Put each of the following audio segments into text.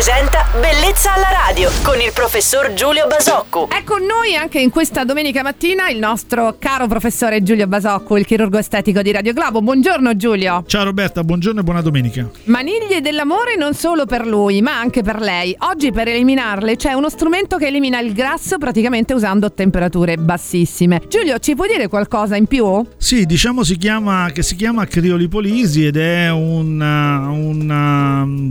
presenta Bellezza alla radio con il professor Giulio Basocco. È con noi anche in questa domenica mattina il nostro caro professore Giulio Basocco, il chirurgo estetico di Radio Globo. Buongiorno Giulio. Ciao Roberta, buongiorno e buona domenica. Maniglie dell'amore non solo per lui, ma anche per lei. Oggi per eliminarle c'è uno strumento che elimina il grasso praticamente usando temperature bassissime. Giulio, ci puoi dire qualcosa in più? Sì, diciamo si chiama, che si chiama criolipolisi ed è un, un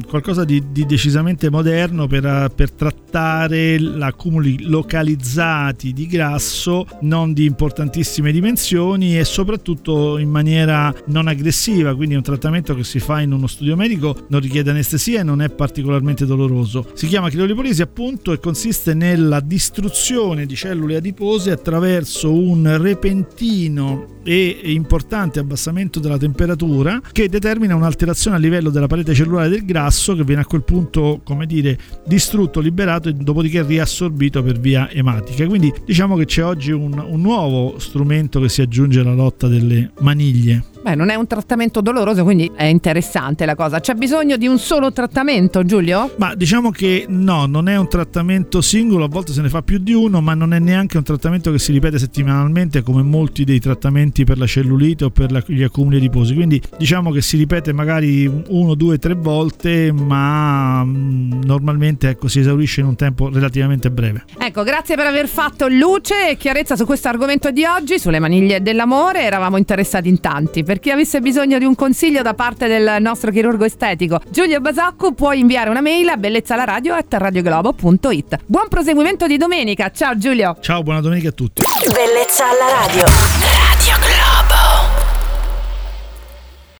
qualcosa di, di, decisamente moderno per, per trattare accumuli localizzati di grasso non di importantissime dimensioni e soprattutto in maniera non aggressiva, quindi è un trattamento che si fa in uno studio medico, non richiede anestesia e non è particolarmente doloroso. Si chiama criolipolisi appunto e consiste nella distruzione di cellule adipose attraverso un repentino e importante abbassamento della temperatura che determina un'alterazione a livello della parete cellulare del grasso che viene a quel punto, come dire, distrutto, liberato e dopodiché riassorbito per via ematica. Quindi diciamo che c'è oggi un, un nuovo strumento che si aggiunge alla lotta delle maniglie. Beh, non è un trattamento doloroso, quindi è interessante la cosa. C'è bisogno di un solo trattamento, Giulio? Ma diciamo che no, non è un trattamento singolo, a volte se ne fa più di uno, ma non è neanche un trattamento che si ripete settimanalmente come molti dei trattamenti per la cellulite o per la, gli accumuli adiposi. Quindi diciamo che si ripete magari uno, due, tre volte, ma mm, normalmente ecco, si esaurisce in un tempo relativamente breve. Ecco, grazie per aver fatto luce e chiarezza su questo argomento di oggi, sulle maniglie dell'amore. Eravamo interessati in tanti per chi avesse bisogno di un consiglio da parte del nostro chirurgo estetico Giulio Basacco può inviare una mail a bellezzalaradio.radioglobo.it Buon proseguimento di domenica, ciao Giulio! Ciao, buona domenica a tutti! Bellezza alla radio!